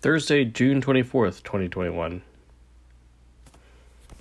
Thursday, June 24th, 2021.